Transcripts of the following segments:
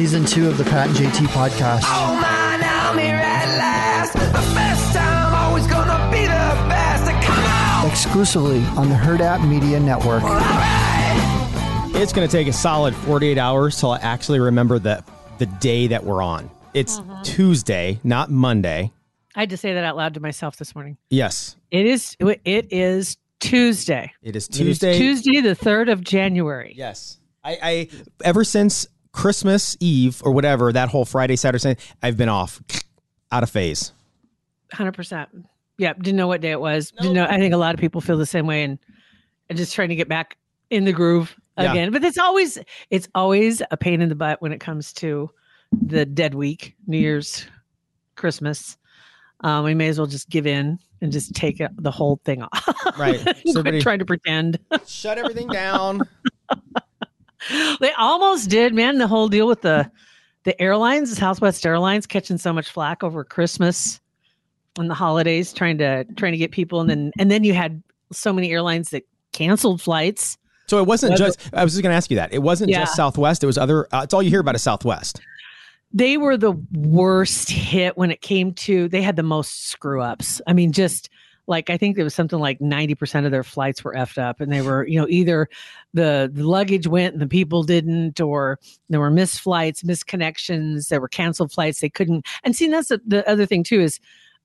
season two of the Pat and JT podcast. Oh man, I'm here at last. The best time, always gonna be the best. Come on! Exclusively on the Herd App Media Network. It's going to take a solid 48 hours till I actually remember the the day that we're on. It's mm-hmm. Tuesday, not Monday. I had to say that out loud to myself this morning. Yes, It is. It is Tuesday. it is It is Tuesday. Tuesday, the third of January. Yes. I, I ever since Christmas Eve or whatever, that whole Friday, Saturday, Sunday, I've been off, out of phase. Hundred percent. Yeah. Didn't know what day it was. Didn't know. I think a lot of people feel the same way, and, and just trying to get back in the groove Yeah. again. But it's always it's always a pain in the butt when it comes to the dead week, New Year's, Christmas. Um, we may as well just give in and just take the whole thing off. Right. So Quit everybody- trying to pretend. Shut everything down. they almost did, man. The whole deal with the the airlines, Southwest Airlines, catching so much flack over Christmas and the holidays, trying to trying to get people, and then and then you had so many airlines that canceled flights. So it wasn't Whether- just, I was just going to ask you that. It wasn't Yeah. just Southwest. It was other, uh, it's all you hear about is Southwest. They were the worst hit when it came to. They had the most screw ups. I mean, just like I think it was something like ninety percent of their flights were effed up, and they were you know either the, the luggage went and the people didn't, or there were missed flights, missed connections, there were canceled flights they couldn't. And see, that's the, the other thing too is,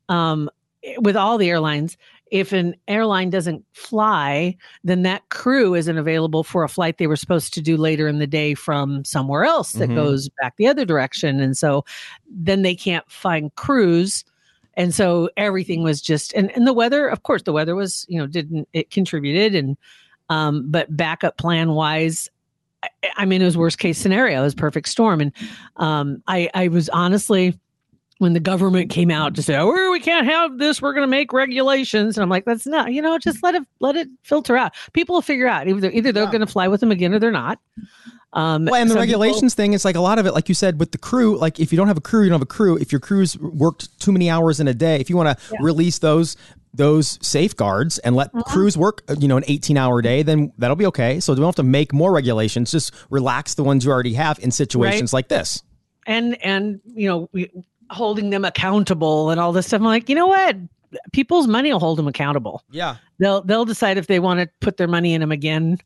um, with all the airlines, if an airline doesn't fly, then that crew isn't available for a flight they were supposed to do later in the day from somewhere else that Mhm. goes back the other direction, and so then they can't find crews. And so everything was just and, and the weather, of course, the weather was, you know, didn't it contributed and um, but backup plan wise, I, I mean, it was worst case scenario. It was perfect storm. And um, I, I was honestly, when the government came out to say, "Oh, we can't have this. We're going to make regulations," and I'm like, "That's not. You know, just let it let it filter out. People will figure out either either they're Yeah. going to fly with them again or they're not." Um, Well, and the some people- regulations thing is like a lot of it, like you said, with the crew. Like if you don't have a crew, you don't have a crew. If your crew's worked too many hours in a day, if you want to release those those safeguards and let Uh-huh. crews work, uh, you know, an 18 hour day, then that'll be okay. So we don't have to make more regulations. Just relax the ones you already have in situations like this. and and you know we, holding them accountable and all this stuff. I'm like, you know what? People's money will hold them accountable. Yeah. They'll they'll decide if they want to put their money in them again.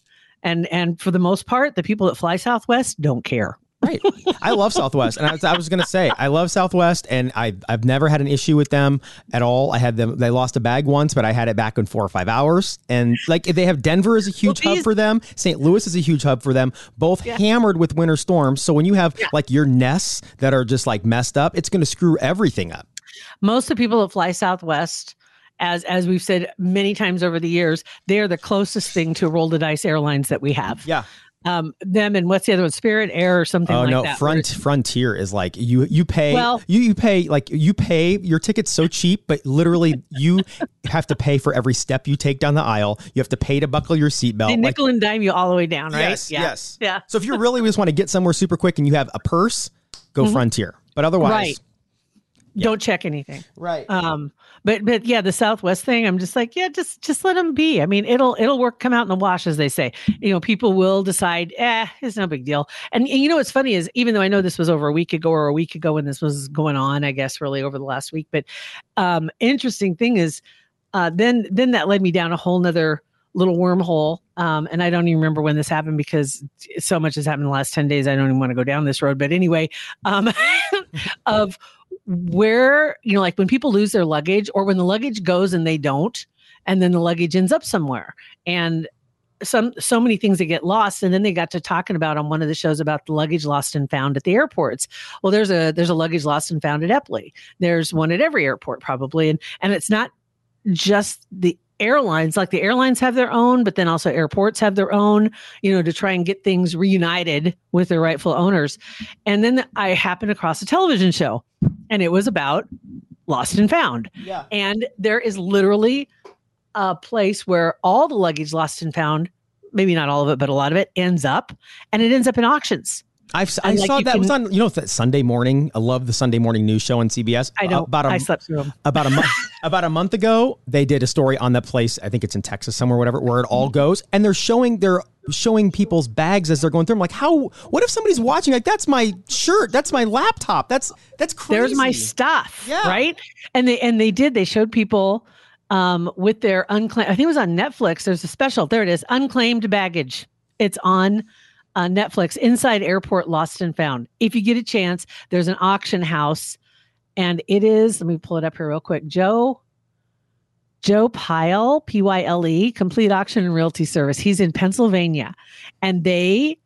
And and for the most part, the people that fly Southwest don't care. Right. I love Southwest. And I was, I was going to say, I love Southwest and I, I've never had an issue with them at all. I had them, they lost a bag once, but I had it back in four or five hours. And like they have Denver is a huge Well, hub for them. St. Louis is a huge hub for them, both hammered with winter storms. So when you have like your nests that are just like messed up, it's going to screw everything up. Most of the people that fly Southwest, as as we've said many times over the years, they are the closest thing to roll the dice airlines that we have. Yeah. Um, them and what's the other one? Spirit Air or something like that. Oh like no, that. front frontier is like you you pay Well- you you pay like you pay your ticket's so cheap, but literally you have to pay for every step you take down the aisle. You have to pay to buckle your seatbelt. They Like, nickel and dime you all the way down, right? Yes, yeah. yes. Yeah. So if you really just want to get somewhere super quick and you have a purse, go Frontier. But otherwise, Mm-hmm. Right. Don't check anything. right. Um, but but yeah, the Southwest thing, I'm just like, yeah, just just let them be. I mean, it'll it'll work, come out in the wash, as they say. You know, people will decide, eh, it's no big deal. And, and you know what's funny is even though I know this was over a week ago or a week ago when this was going on, I guess really over the last week. But um, interesting thing is, uh, then then that led me down a whole nother little wormhole. Um, and I don't even remember when this happened because so much has happened in the last 10 days. I don't even want to go down this road. But anyway, um, of where, you know, like when people lose their luggage or when the luggage goes and they don't, and then the luggage ends up somewhere. And some so many things that get lost and then they got to talking about on one of the shows about the luggage lost and found at the airports. Well there's a there's a luggage lost and found at Eppley. There's one at every airport probably. And and it's not just the airlines like the airlines have their own but then also airports have their own you know to try and get things reunited with their rightful owners. And then i happened across a television show and it was about lost and found. Yeah. and there is literally a place where all the luggage lost and found maybe not all of it but a lot of it ends up and it ends up in auctions I've, I like, saw that it was on you know that Sunday morning. I love the Sunday morning news show on CBS. i know about a i slept through them about a month about a month ago. They did a story on that place. I think it's in Texas somewhere, whatever, where it all Mm-hmm. goes, and they're showing their showing people's bags as they're going through. I'm like, how? What if somebody's watching? Like, that's my shirt. That's my laptop. That's that's crazy. There's my stuff. Yeah. Right. And they and they did. They showed people um with their unclaimed. I think it was on Netflix. There's a special. There it is. Unclaimed baggage. It's on. Uh, Netflix inside airport lost and found. If you get a chance, there's an auction house, and it is. Let me pull it up here real quick. Joe Joe Pyle, P Y L E, Complete Auction and Realty Service. He's in Pennsylvania, and they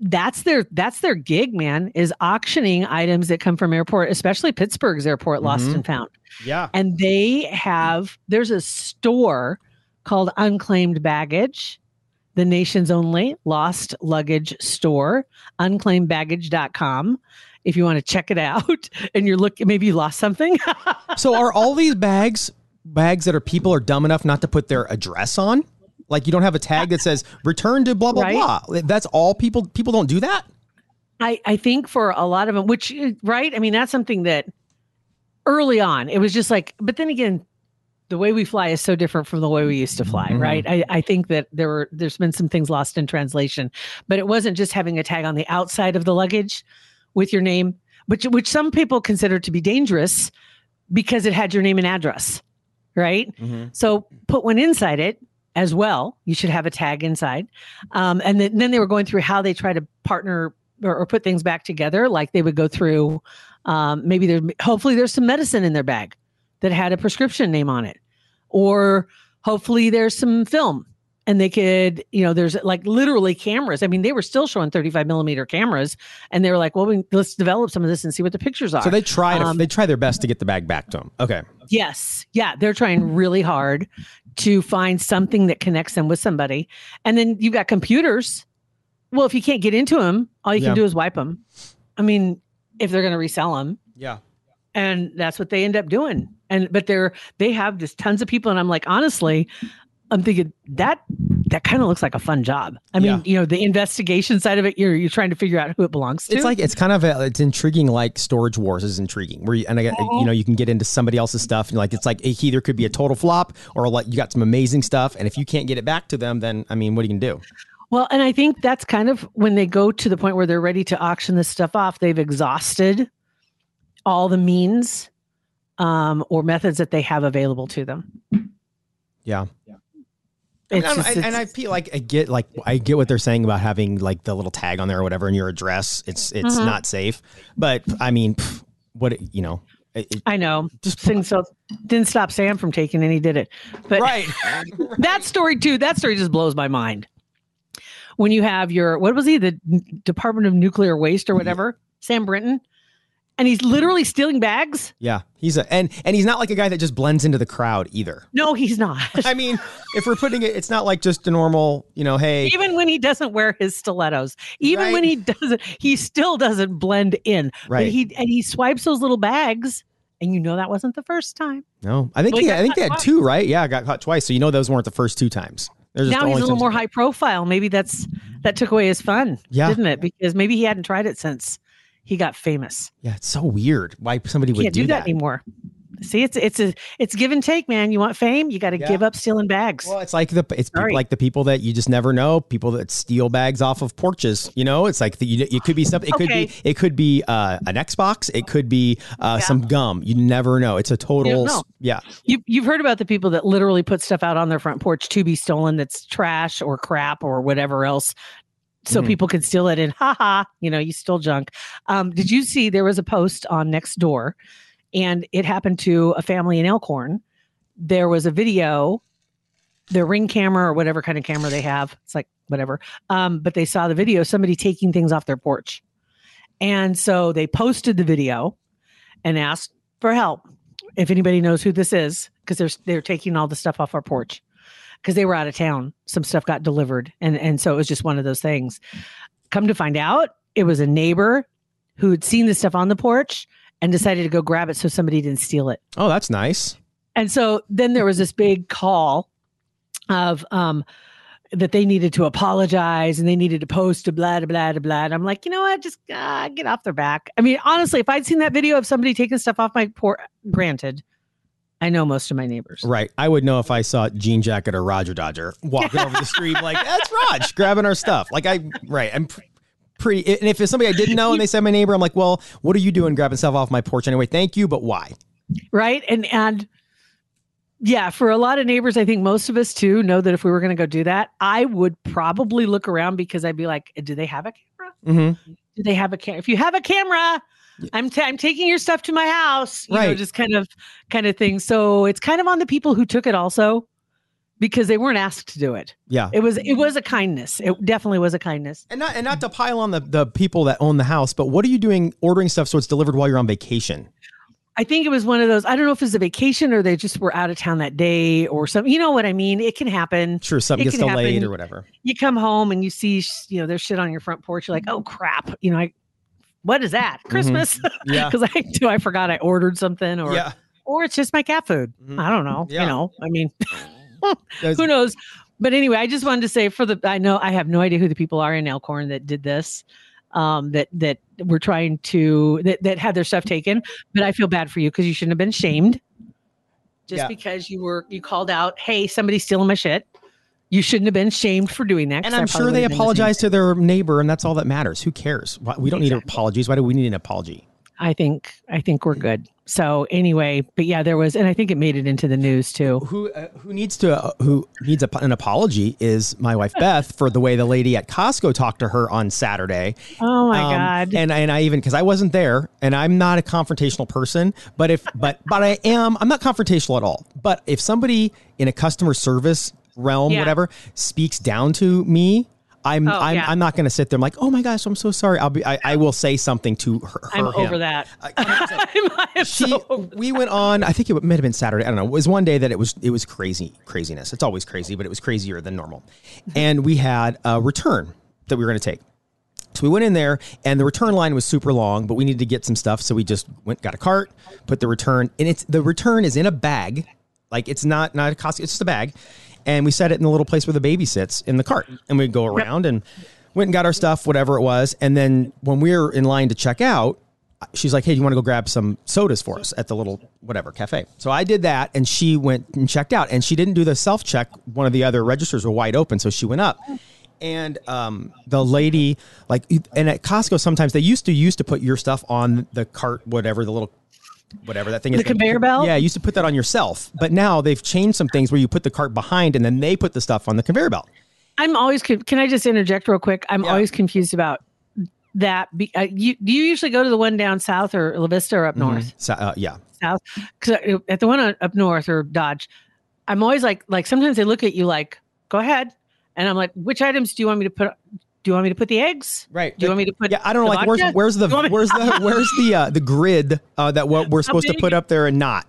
that's their that's their gig, man. Is auctioning items that come from airport, especially Pittsburgh's airport, lost Mhm. and found. yeah. And they have there's a store called Unclaimed Baggage, the nation's only lost luggage store, unclaimedbaggage.com. If you want to check it out and you're looking, maybe you lost something. So are all these bags bags that are people are dumb enough not to put their address on? Like you don't have a tag that says return to blah blah Right. blah. That's all people people don't do that. I, I think for a lot of them, which uh, right, I mean that's something that early on it was just like, but then again, the way we fly is so different from the way we used to fly, Mhm. right? I, I think that there were there's been some things lost in translation, but it wasn't just having a tag on the outside of the luggage with your name, which which some people consider to be dangerous because it had your name and address, right? So put one inside it as well. You should have a tag inside. Um, and then, then they were going through how they try to partner or, or put things back together. Like they would go through, um, maybe there, hopefully there's some medicine in their bag that had a prescription name on it, or hopefully there's some film and they could, you know, there's like literally cameras. I mean, they were still showing 35 millimeter cameras and they were like, well, we, let's develop some of this and see what the pictures are. So they try to Um, they try their best to get the bag back to them. Okay. Yes. Yeah. They're trying really hard to find something that connects them with somebody. And then you've got computers. Well, if you can't get into them, all you Yeah. can do is wipe them. I mean, if they're going to resell them. Yeah. And that's what they end up doing. And, but they're, they have just tons of people. And I'm like, honestly, I'm thinking that, that kind of looks like a fun job. I mean, Yeah. you know, the investigation side of it, you're, you're trying to figure out who it belongs to. It's like it's kind of a, it's intriguing. Like Storage Wars is intriguing, where you, and I get you know you can get into somebody else's stuff and like it's like it either could be a total flop or like you got some amazing stuff, and if you can't get it back to them, then I mean, what are you gonna do? Well, and I think that's kind of when they go to the point where they're ready to auction this stuff off, they've exhausted all the means um, or methods that they have available to them. Yeah. I mean, It's I'm- and, and I feel like I get like I get what they're saying about having like the little tag on there or whatever in your address. It's it's Mhm. not safe, but I mean, pff, what you know, it, it- I know. Just things so didn't stop Sam from taking and he did it. But right? that story too, that story just blows my mind. When you have your what was he, the Department of Nuclear Waste or whatever, Sam Brinton, and he's literally stealing bags? yeah, he's a and and he's not like a guy that just blends into the crowd either. No, he's not. I mean, if we're putting it, it's not like just a normal, you know, hey, even when he doesn't wear his stilettos even when he doesn't he still doesn't blend in Right. but he and he swipes those little bags and you know that wasn't the first time no, I think Well, he I think they had twice. two, right? Yeah, got caught twice. So you know those weren't the first two times. Now he's a little more high profile maybe that's that took away his fun Yeah. didn't it because maybe he hadn't tried it since he got famous Yeah, it's so weird why somebody would can't do, that, that. anymore see it's it's a it's give and take man you want fame you got to Yeah. give up stealing bags Well, it's like the it's people, like the people that you just never know. People that steal bags off of porches. You know, it's like the, you, it could be something. It could be it could be uh, an Xbox. It could be uh, some gum. You never know. It's a total. know. Yeah, You, you've heard about the people that literally put stuff out on their front porch to be stolen that's trash or crap or whatever else so Mhm. people could steal it and haha you know you stole junk. Um, did you see there was a post on Nextdoor and it happened to a family in elkhorn. There was a video their ring camera or whatever kind of camera they have it's like whatever um, but they saw the video somebody taking things off their porch. And so they posted the video and asked for help. If anybody knows who this is because they're they're taking all the stuff off our porch because they were out of town some stuff got delivered and and so it was just one of those things come to find out it was a neighbor who had seen the stuff on the porch and decided to go grab it so somebody didn't steal it Oh, that's nice. and so then there was this big call of um that they needed to apologize and they needed to post to blah blah blah blah. And I'm like, you know what? Just uh, get off their back. I mean, honestly, if I'd seen that video of somebody taking stuff off my port, granted, I know most of my neighbors. Right. I would know if I saw Jean Jacket or Roger Dodger walking over the street, like that's Raj grabbing our stuff. Like I, right. I'm pr- pretty. And if it's somebody I didn't know and they said my neighbor, I'm like, well, what are you doing grabbing stuff off my porch anyway? Thank you, but why? right and and yeah for a lot of neighbors i think most of us too know that if we were going to go do that i would probably look around because i'd be like do they have a camera Mm-hmm. do they have a camera if you have a camera i'm ta- i'm taking your stuff to my house you know Right. just kind of kind of thing so it's kind of on the people who took it also because they weren't asked to do it Yeah. it was it was a kindness it definitely was a kindness And not and not to pile on the, the people that own the house, but what are you doing ordering stuff so it's delivered while you're on vacation? I think it was one of those. I don't know if it was a vacation or they just were out of town that day or something. You know what I mean? It can happen. Sure, something gets delayed happen. or whatever. You come home and you see, you know, there's shit on your front porch. You're like, oh crap. You know, I, what is that? Christmas? Mm-hmm. Yeah. Because I do. I forgot I ordered something, or yeah. or it's just my cat food. Mhm. I don't know. Yeah. You know, I mean, who knows? But anyway, I just wanted to say for the. I know I have no idea who the people are in Elkhorn that did this. Um, that that were trying to that, that had their stuff taken, but I feel bad for you because you shouldn't have been shamed. Just Yeah. because you were you called out, hey, somebody's stealing my shit. You shouldn't have been shamed for doing that. And I'm sure they would've the to their neighbor, and that's all that matters. Who cares? We don't need apologies. Why do we need an apology? I think I think we're good. So anyway, but yeah, there was, and I think it made it into the news too. Who uh, who needs to uh, who needs a, an apology is my wife Beth for the way the lady at Costco talked to her on Saturday. Oh my Um, god! And and I even because I wasn't there, and I'm not a confrontational person. But if but but I am, I'm not confrontational at all. But if somebody in a customer service realm, Yeah. whatever, speaks down to me. I'm Oh, I'm, yeah. I'm not going to sit there. I'm like, oh my gosh, I'm so sorry. I'll be. I, I will say something to her. I'm her, over that. 100%. I'm, she so over we went on i think it might have been saturday i don't know it was one day that it was it was crazy craziness it's always crazy but it was crazier than normal mm-hmm. and we had a return that we were going to take so we went in there and the return line was super long but we needed to get some stuff so we just went got a cart put the return and it's the return is in a bag like it's not not a cost it's just a bag and we set it in the little place where the baby sits in the cart and we would go around and went and got our stuff whatever it was and then when we were in line to check out she's like, "Hey, do you want to go grab some sodas for us at the little whatever cafe?" So I did that, and she went and checked out, and she didn't do the self check. One of the other registers were wide open, so she went up. And um, the lady, like, and at Costco, sometimes they used to used to put your stuff on the cart, whatever the little, whatever that thing is. The conveyor belt? Yeah, you used to put that on yourself, but now they've changed some things where you put the cart behind, and then they put the stuff on the conveyor belt. I'm always. Can I just interject real quick? I'm Yeah. always confused about that. Be, uh, you do you usually go to the one down south or La Vista or up north? So, uh, yeah, South, because at the one up north or Dodge, I'm always like like sometimes they look at you like, go ahead, and I'm like, which items do you want me to put? Do you want me to put the eggs? Right. Do you want me to put? Yeah, I don't know. Like, where's where's the You want me- where's the where's the uh, the grid uh, that what we're supposed to put up there and not?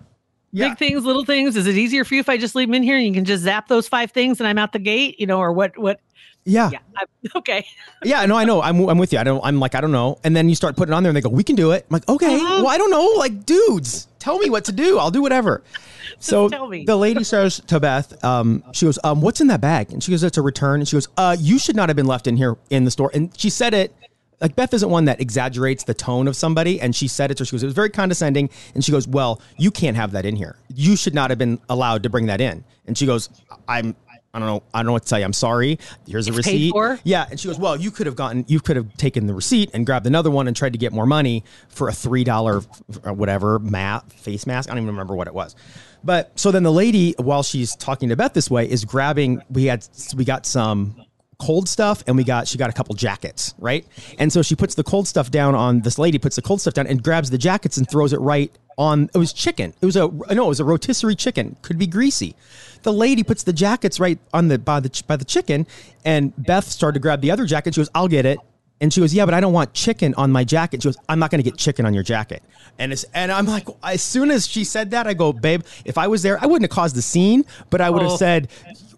Yeah. Big things, little things. Is it easier for you if I just leave them in here and you can just zap those five things and I'm out the gate? You know, or what? What? Yeah, Yeah. Okay. yeah. No, I know. I'm I'm with you. I don't. I'm like I don't know. And then you start putting it on there, and they go, "We can do it." I'm like, okay. Uh-huh. Well, I don't know. Like, dudes, tell me what to do. I'll do whatever. so tell me. the lady says to Beth, um, she goes, um, "What's in that bag?" And she goes, "It's a return." And she goes, "Uh, you should not have been left in here in the store." And she said it. Like Beth isn't one that exaggerates the tone of somebody, and she said it to her. She goes, "It was very condescending," and she goes, "Well, you can't have that in here. You should not have been allowed to bring that in." And she goes, "I'm, I don't know, I don't know what to tell you. I'm sorry. Here's a It's paid receipt." Yeah, and she goes, "Well, you could have gotten, you could have taken the receipt and grabbed another one and tried to get more money for a three dollar, uh, whatever mat face mask. I don't even remember what it was." But so then the lady, while she's talking to Beth this way, is grabbing. We had we got some cold stuff and we got she got a couple jackets right? And so she puts the cold stuff down on this lady puts the cold stuff down and grabs the jackets and throws it right on it was chicken. It was a no it was a rotisserie chicken. Could be greasy. The lady puts the jackets right on the by the by the chicken and beth started to grab the other jacket she goes i'll get it and she goes, "Yeah, but I don't want chicken on my jacket." She goes, "I'm not going to get chicken on your jacket." And it's and I'm like, as soon as she said that, I go, "Babe, if I was there, I wouldn't have caused the scene, but I would have Oh. said,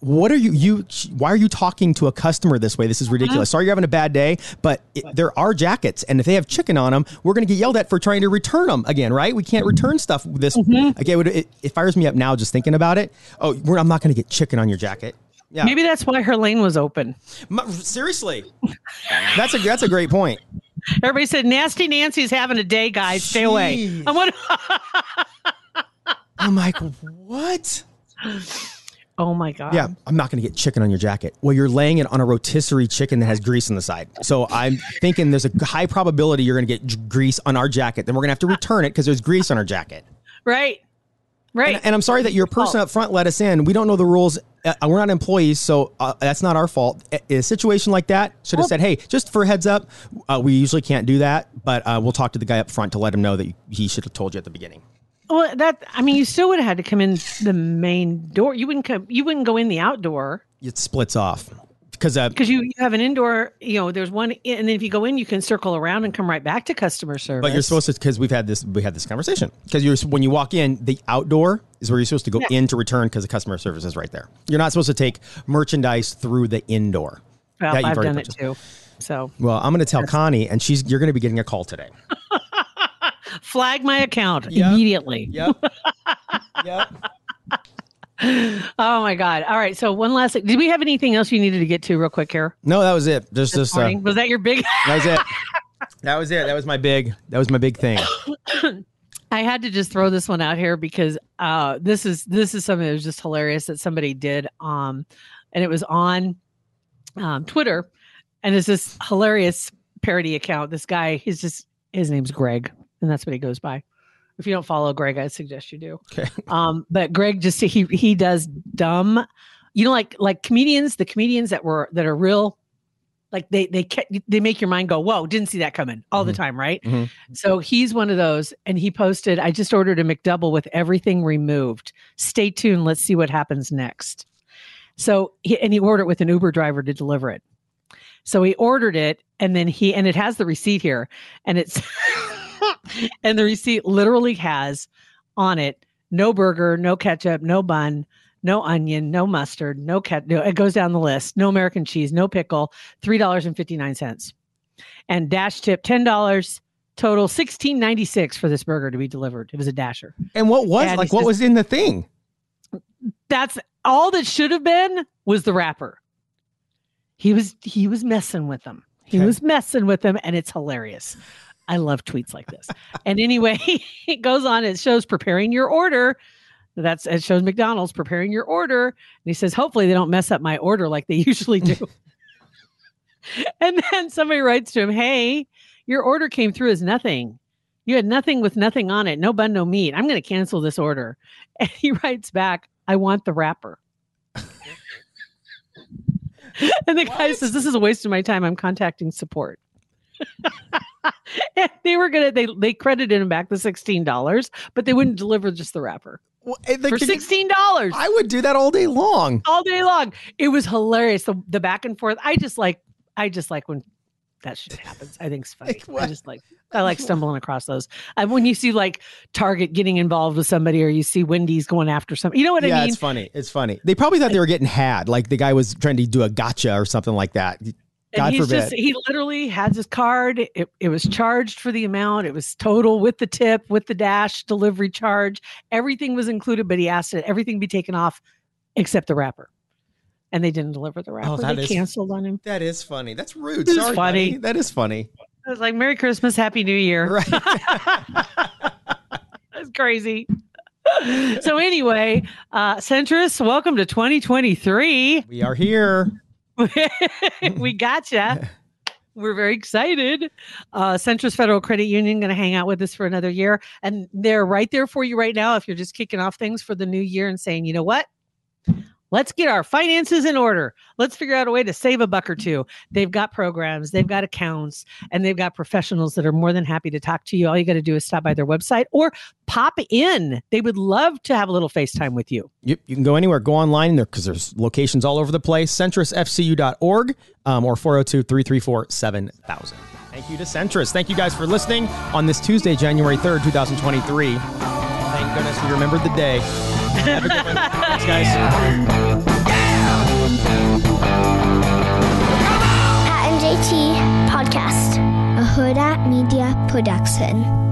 what are you you why are you talking to a customer this way? This is ridiculous. Uh-huh. Sorry you're having a bad day, but it, there are jackets and if they have chicken on them, we're going to get yelled at for trying to return them again, right? We can't return stuff this mm-hmm. okay, would it, it fires me up now just thinking about it. Oh, we're, I'm not going to get chicken on your jacket. Yeah. Maybe that's why her lane was open. Seriously. That's a that's a great point. Everybody said, "Nasty Nancy's having a day, guys. Stay away." Jeez. I want. I'm like, what? Oh my god. Yeah, I'm not going to get chicken on your jacket. Well, you're laying it on a rotisserie chicken that has grease on the side. So I'm thinking there's a high probability you're going to get grease on our jacket. Then we're going to have to return it because there's grease on our jacket. Right. Right. And, and I'm sorry that your oh. person Oh. up front let us in. We don't know the rules. Uh, we're not employees, so uh, that's not our fault. A, a situation like that should have said, "Hey, just for a heads up, uh, we usually can't do that, but uh, we'll talk to the guy up front to let him know that he should have told you at the beginning." well, that I mean, you still would have had to come in the main door. You wouldn't come. You wouldn't go in the outdoor It splits off because uh, because you, you have an indoor. You know, there's one, and then if you go in, you can circle around and come right back to customer service. But you're supposed to because we've had this we had this conversation because you're when you walk in the outdoor is where you're supposed to go Yeah. in to return because the customer service is right there. You're not supposed to take merchandise through the indoor. Well, that you've I've already done it too. So Well, I'm going to tell Connie, and she's you're going to be getting a call today. flag my account immediately. Yep. yep. Oh my god! All right. So one last. thing. Did we have anything else you needed to get to real quick here? No, that was it. Just this just uh? Was that your big? that was it. That was it. That was my big. That was my big thing. I had to just throw this one out here because uh, this is this is something that was just hilarious that somebody did, um, and it was on um, Twitter, and it's this hilarious parody account. This guy, he's just his name's Greg, and that's what he goes by. If you don't follow Greg, I suggest you do. Okay. Um, but Greg just he he does dumb, you know, like like comedians, the comedians that were that are real, like they they they make your mind go, whoa, didn't see that coming all the Mhm. time, right? Mhm. So he's one of those, and he posted, I just ordered a McDouble with everything removed. Stay tuned. Let's see what happens next. So he, and he ordered it with an Uber driver to deliver it. So he ordered it, and then he and it has the receipt here, and it's and the receipt literally has on it no burger, no ketchup, no bun, no onion, no mustard, no cat. No, it goes down the list. No American cheese, no pickle. Three dollars and fifty nine cents, and dash tip ten dollars. Total sixteen ninety six for this burger to be delivered. It was a dasher. And what was And like? What says- was in the thing? That's all that should have been was the wrapper. He was he was messing with them. He Okay. was messing with them, and it's hilarious. I love tweets like this. and anyway, it goes on. It shows preparing your order. That's it shows McDonald's preparing your order. And he says, hopefully they don't mess up my order like they usually do. and then somebody writes to him, Hey, your order came through as nothing. You had nothing with nothing on it, no bun, no meat. I'm going to cancel this order. And he writes back, I want the wrapper. and the guy says, This is a waste of my time. I'm contacting support. Were gonna they they credited him back the sixteen dollars, but they wouldn't deliver just the wrapper Well, eh, like, for sixteen dollars I would do that all day long. all day long. It was hilarious. The the back and forth. I just like I just like when that shit happens. I think it's funny. I just like I like stumbling across those. And when you see like Target getting involved with somebody, or you see Wendy's going after somebody, you know what yeah, I mean? Yeah, it's funny. It's funny. They probably thought they were getting had. Like the guy was trying to do a gotcha or something like that. God and he's forbid. just he literally has his card. It, it was charged for the amount. It was total with the tip, with the dash delivery charge. Everything was included, but he asked that everything be taken off except the wrapper. And they didn't deliver the wrapper. Oh, that they is- canceled on him. That is funny. That's rude. Sorry, funny. buddy. That is funny. I was like, Merry Christmas, Happy New Year. Right. That's crazy. so anyway, uh Centris, welcome to 2023. we are here. we gotcha. We're very excited. Uh, Centris Federal Credit Union going to hang out with us for another year, and they're right there for you right now. If you're just kicking off things for the new year and saying, you know what, let's get our finances in order. Let's figure out a way to save a buck or two. They've got programs, they've got accounts, and they've got professionals that are more than happy to talk to you. All you got to do is stop by their website or pop in. They would love to have a little FaceTime with you. You, you can go anywhere, go online there because there's locations all over the place. CentrisFCU.org um, or 402 334 7000. Thank you to Centris. Thank you guys for listening on this Tuesday, January 3rd, 2023. Thank goodness we remembered the day. Have a good one. Thanks, guys. Podcast, a Huda Media Production.